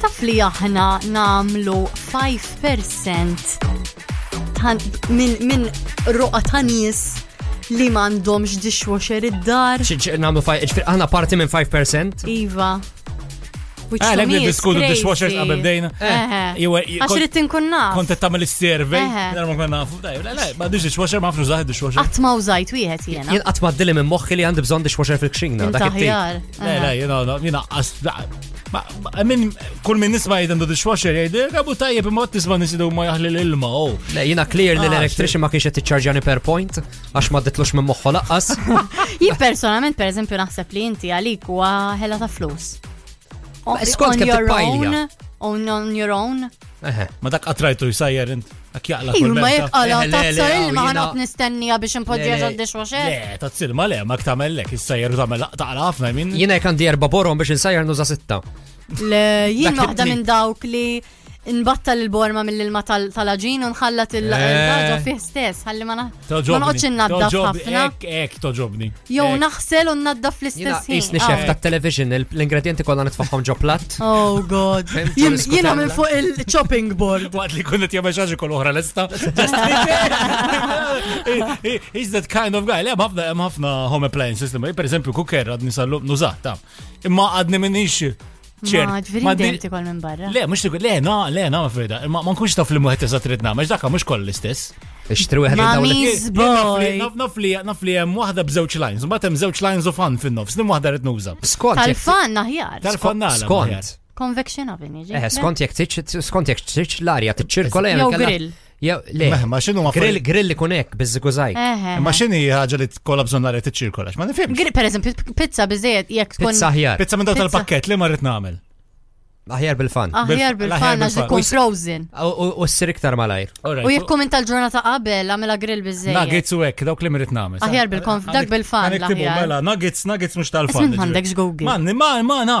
Taf li aħna namlu 5% minn min roqa ta' nies li m'għandhomx dishwasher id-dar. Namlu aħna parti minn 5%? Iva. Ah, l għedni diskutu dishwashers qabel bdejna. Għax rrit tinkun naf. Kont qed tagħmel is-survey, darba kont nafu. Ma diġ dishwasher ma nafx użaħ dishwasher. Qatt ma użajt wieħed jiena. Jien qatt ma ddili minn moħħi li għandi bżonn dishwasher fil-kxina. Dak Le, le, jina, jina, Min, kull min nisma jgħid għandu dishwasher jgħid, għabu tajjeb imma tisma nisidu ma jaħli l-ilma, oh. Le, jina clear li ah, l-electrician ma kienx qed tiċċarġani per point, għax ma ditlux minn moħħu laqqas. Jien personalment, per eżempju, naħseb li inti għalik huwa ħela ta' flus. Skont kemm tippajja. On your own. Ma dak qatrajtu jsajjar int. Dak jaqla kull ma jek għala tazza ilma ħanqot nistennija biex impoġġija ġod dishwasher. Le, tazza ilma le, ma ktamellek, issajjar u tagħmel taqla ħafna minn. Jiena jekk għandi erba' borom biex insajjar nuża sitta. Le, jien waħda minn dawk li nbattal il-borma mill-ilma tal-aġin u nħallat il-ħagġa eh. fih stess, ħalli ma naħ. Ma noqgħodx innaddaf ħafna. Ek, ek, toġobni. Jew naħsel u naddaf fl-istess ħin. Isni xef ah. ta' television, l-ingredienti kollha nitfaħħom ġo platt. Oh god. Jiena minn fuq il-chopping board. Waqt li kunnet jagħmel xi kol oħra lesta. He's that kind of guy. Le ħafna hemm ħafna home appliance system. Per eżempju, kuker għadni sallu nużat ta. Imma għadni minix ċert. Ma din tikol minn barra. Le, mux tikol, le, na, le, na, frida. Ma nkunx taf li muħet eżat rid namel, dak mux koll l-istess. Ixtru għed l-dawl. Nafli, nafli jem wahda b'żewċ lines, ma tem żewġ lines u fan fin-nofs, nim wahda rid nuża. Skont. Tal-fan naħjar. Tal-fan naħjar. Skont. Convection oven, jiġi. Eh, skont jek tiċ, skont jek tiċ l-arja tiċ-ċirkola. Jew grill. Jew, le. Meħma, xinu ma Grill, grill li kunek, bizzi kużaj. Ma xini ħagġa li tkolla bżon narri t-ċirkola, ma nifimx. Grill, per eżempju, pizza bizziet, jek tkun. Pizza ħjar. Pizza minn daw tal-pakket li marrit namel. Aħjar bil-fan. Aħjar bil-fan, għax ikun frozen. U s-sir iktar malajr. U jek kum inta l-ġurnata qabel, għamela grill bizzej. Nuggets u ek, dawk li mirrit namel. Aħjar bil-konf, dak bil-fan. Mela, nuggets, nuggets mux tal-fan. Għandek ġgoggi. Ma, ma, ma,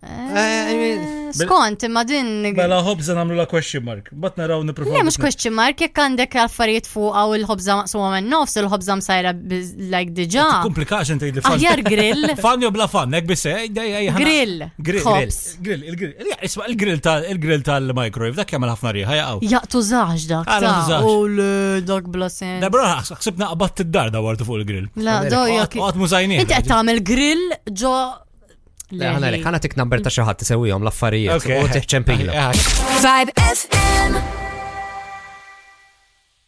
Eh, skont, imma din. Mela ħobza namlu la question mark. Bat naraw niprofaw. Le, mux question mark, jek għandek affarijiet fuq għaw il-ħobza maqsuma minn nofs, il-ħobza msajra like diġa. Komplikax inti li fan. Aħjar grill. Fan jo bla fan, nek bisse. Eh, grill. Grill. Grill. Il-grill. Isma il-grill ta' il-grill tal-microwave, dak jgħamil ħafna riħa jgħaw. Jaqtu zaħġ dak. Ah, u l-dog bla sen. Debra, xsibna qabat id-dar da fuq il-grill. La, do jgħak. Għat mużajni. Inti għet grill ġo Le, ħana lek, ħana tik number ta' xaħat t-sewijom l-affarijiet. U t-ċempila. Vibe FM.